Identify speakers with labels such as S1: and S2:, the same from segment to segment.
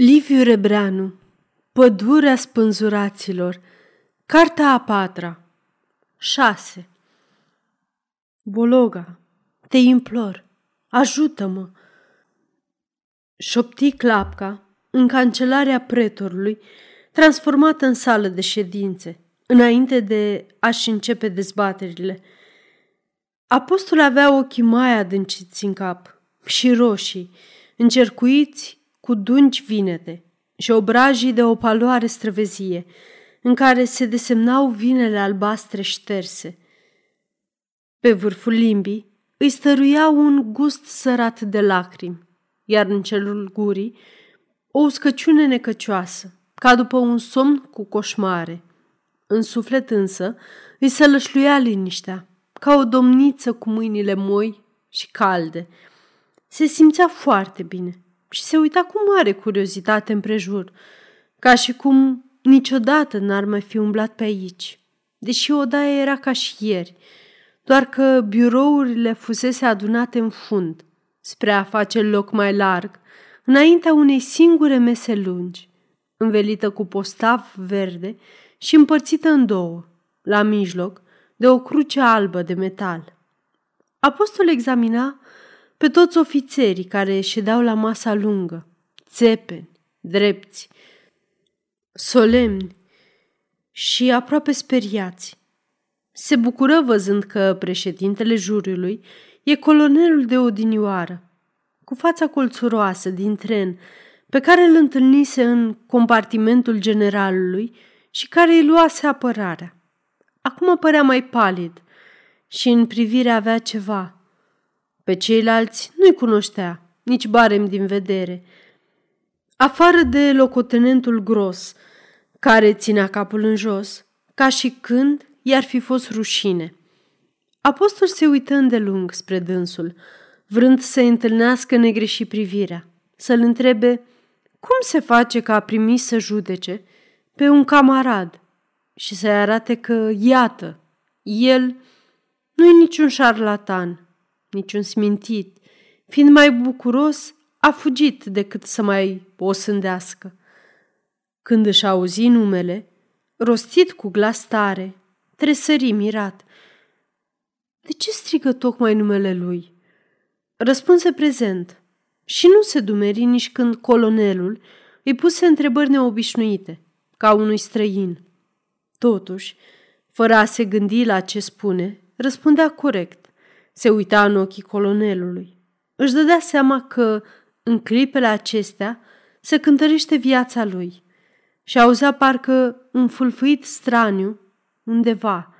S1: Liviu Rebreanu Pădurea spânzuraților Cartea a patra 6 Bologa, te implor, ajută-mă! Șopti clapca în cancelarea pretorului, transformată în sală de ședințe, înainte de a-și începe dezbaterile. Apostol avea ochii mai adânciți în cap și roșii, încercuiți cu dungi vinete și obrajii de o paloare străvezie, în care se desemnau vinele albastre șterse. Pe vârful limbii îi stăruia un gust sărat de lacrimi, iar în celul gurii o uscăciune necăcioasă, ca după un somn cu coșmare. În suflet însă îi se lășluia liniștea, ca o domniță cu mâinile moi și calde. Se simțea foarte bine și se uita cu mare curiozitate împrejur, ca și cum niciodată n-ar mai fi umblat pe aici, deși odaia era ca și ieri, doar că birourile fusese adunate în fund, spre a face loc mai larg, înaintea unei singure mese lungi, învelită cu postav verde și împărțită în două, la mijloc, de o cruce albă de metal. Apostol examina pe toți ofițerii care ședeau la masa lungă, țepeni, drepți, solemni și aproape speriați. Se bucură văzând că președintele juriului e colonelul de odinioară, cu fața colțuroasă din tren, pe care îl întâlnise în compartimentul generalului și care îi luase apărarea. Acum părea mai palid și în privire avea ceva – pe ceilalți nu-i cunoștea, nici barem din vedere. Afară de locotenentul gros, care ținea capul în jos, ca și când i-ar fi fost rușine. Apostol se uită îndelung spre dânsul, vrând să întâlnească negreși privirea, să-l întrebe cum se face că a primit să judece pe un camarad și să-i arate că, iată, el nu e niciun șarlatan, niciun smintit. Fiind mai bucuros, a fugit decât să mai o sândească. Când își auzi numele, rostit cu glas tare, tresări mirat. De ce strigă tocmai numele lui? Răspunse prezent și nu se dumeri nici când colonelul îi puse întrebări neobișnuite, ca unui străin. Totuși, fără a se gândi la ce spune, răspundea corect. Se uita în ochii colonelului. Își dădea seama că, în clipele acestea, se cântărește viața lui și auzea parcă un fulfuit straniu undeva,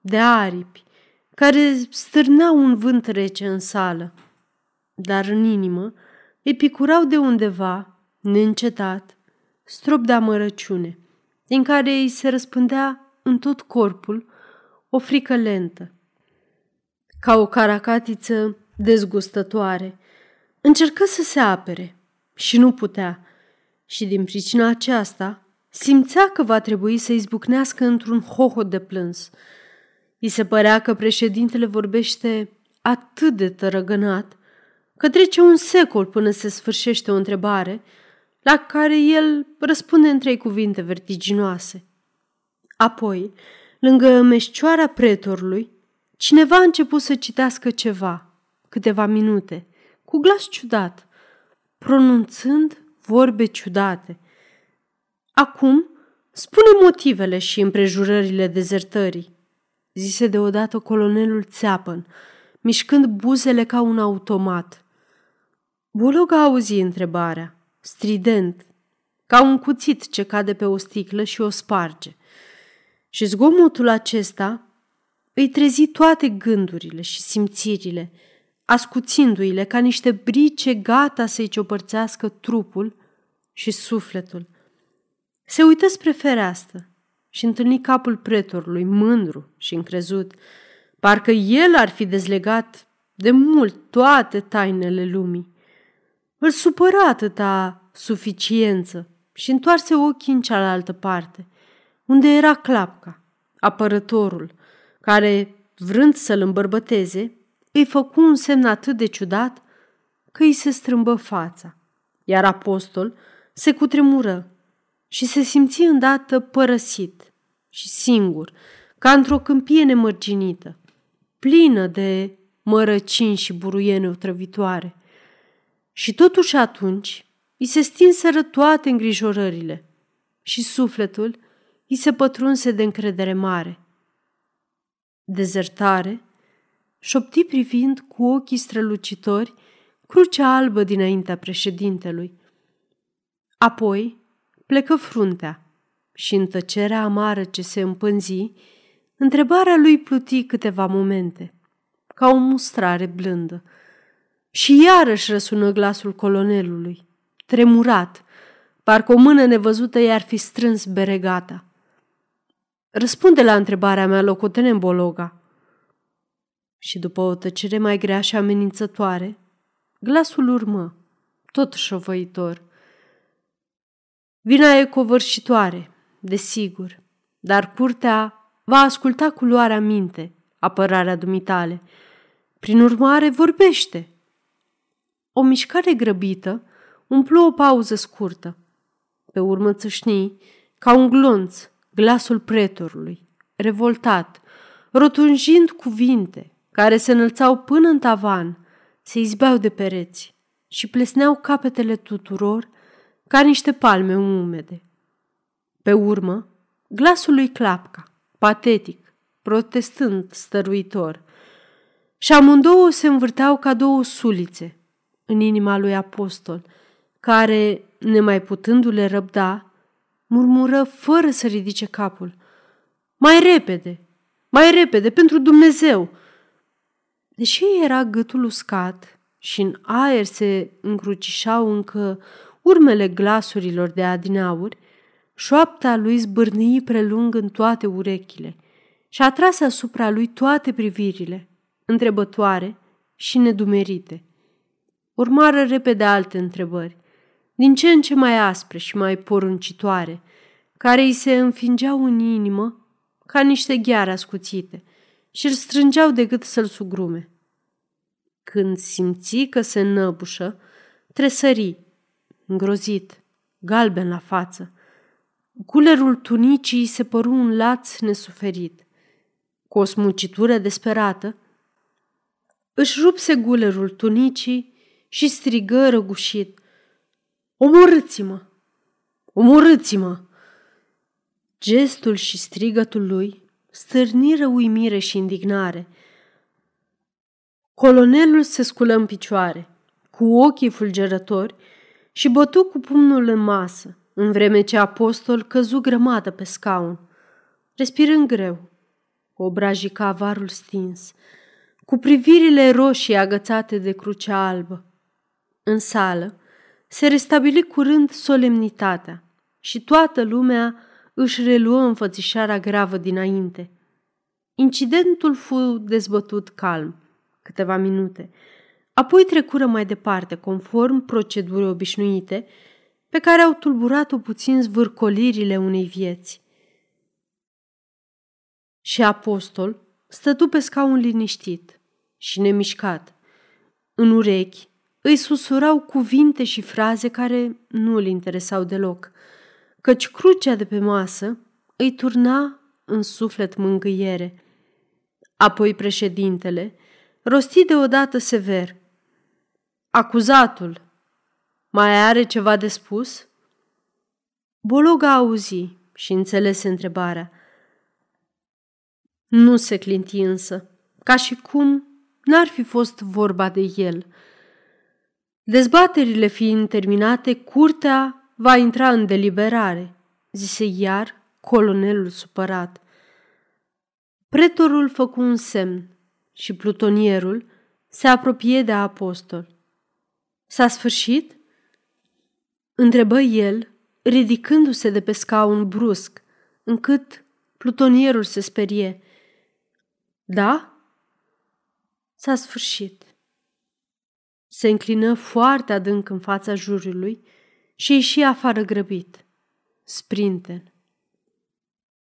S1: de aripi, care stârneau un vânt rece în sală. Dar în inimă îi picurau de undeva, neîncetat, strop de amărăciune, din care îi se răspândea în tot corpul o frică lentă, ca o caracatiță dezgustătoare. Încercă să se apere și nu putea. Și din pricina aceasta simțea că va trebui să izbucnească într-un hohot de plâns. I se părea că președintele vorbește atât de tărăgănat că trece un secol până se sfârșește o întrebare la care el răspunde în trei cuvinte vertiginoase. Apoi, lângă meșcioara pretorului, Cineva a început să citească ceva, câteva minute, cu glas ciudat, pronunțând vorbe ciudate. Acum spune motivele și împrejurările dezertării, zise deodată colonelul țeapăn, mișcând buzele ca un automat. Bologa auzi întrebarea, strident, ca un cuțit ce cade pe o sticlă și o sparge. Și zgomotul acesta îi trezi toate gândurile și simțirile, ascuțindu-i-le ca niște brice gata să-i ciopărțească trupul și sufletul. Se uită spre fereastră și întâlni capul pretorului, mândru și încrezut, parcă el ar fi dezlegat de mult toate tainele lumii. Îl supăra atâta suficiență și întoarse ochii în cealaltă parte, unde era clapca, apărătorul, care, vrând să-l îmbărbăteze, îi făcu un semn atât de ciudat că îi se strâmbă fața. Iar apostol se cutremură și se simți îndată părăsit și singur, ca într-o câmpie nemărginită, plină de mărăcini și buruiene otrăvitoare. Și totuși atunci îi se stinseră toate îngrijorările și sufletul îi se pătrunse de încredere mare. Dezertare, șopti privind cu ochii strălucitori crucea albă dinaintea președintelui. Apoi plecă fruntea și în tăcerea amară ce se împânzi, întrebarea lui pluti câteva momente, ca o mustrare blândă. Și iarăși răsună glasul colonelului, tremurat, parcă o mână nevăzută i-ar fi strâns beregata. Răspunde la întrebarea mea, locotenent Bologa. Și după o tăcere mai grea și amenințătoare, glasul urmă, tot șovăitor. Vina e covârșitoare, desigur, dar curtea va asculta cu luarea minte apărarea dumitale. Prin urmare, vorbește. O mișcare grăbită umplu o pauză scurtă. Pe urmă țâșni, ca un glonț, glasul pretorului, revoltat, rotunjind cuvinte care se înălțau până în tavan, se izbeau de pereți și plesneau capetele tuturor ca niște palme umede. Pe urmă, glasul lui Clapca, patetic, protestând stăruitor, și amândouă se învârteau ca două sulițe în inima lui apostol, care, nemai putându-le răbda, murmură fără să ridice capul. Mai repede, mai repede, pentru Dumnezeu! Deși era gâtul uscat și în aer se încrucișau încă urmele glasurilor de adinauri, șoapta lui zbârnii prelung în toate urechile și atrase asupra lui toate privirile, întrebătoare și nedumerite. Urmară repede alte întrebări, din ce în ce mai aspre și mai poruncitoare, care îi se înfingeau în inimă ca niște gheare ascuțite și îl strângeau de gât să-l sugrume. Când simți că se năbușă, tresări, îngrozit, galben la față. Gulerul tunicii se păru un laț nesuferit. Cu o smucitură desperată, își rupse gulerul tunicii și strigă răgușit. Omorâți-mă! Omorâți-mă! Gestul și strigătul lui stârniră uimire și indignare. Colonelul se sculă în picioare, cu ochii fulgerători, și bătu cu pumnul în masă, în vreme ce apostol căzu grămadă pe scaun, respirând greu, cu obrajii cavarul stins, cu privirile roșii agățate de crucea albă. În sală se restabili curând solemnitatea și toată lumea își reluă înfățișarea gravă dinainte. Incidentul fu dezbătut calm, câteva minute, apoi trecură mai departe, conform procedurii obișnuite, pe care au tulburat-o puțin zvârcolirile unei vieți. Și apostol stătu pe scaun liniștit și nemișcat. În urechi îi susurau cuvinte și fraze care nu îl interesau deloc, căci crucea de pe masă îi turna în suflet mângâiere. Apoi președintele rosti deodată sever. Acuzatul, mai are ceva de spus? Bologa auzi și înțelese întrebarea. Nu se clinti însă, ca și cum n-ar fi fost vorba de el. Dezbaterile fiind terminate, curtea va intra în deliberare, zise iar colonelul supărat. Pretorul făcu un semn și plutonierul se apropie de apostol. S-a sfârșit? Întrebă el, ridicându-se de pe scaun brusc, încât plutonierul se sperie. Da? S-a sfârșit. Se înclină foarte adânc în fața jurului și ieși afară grăbit. Sprinten.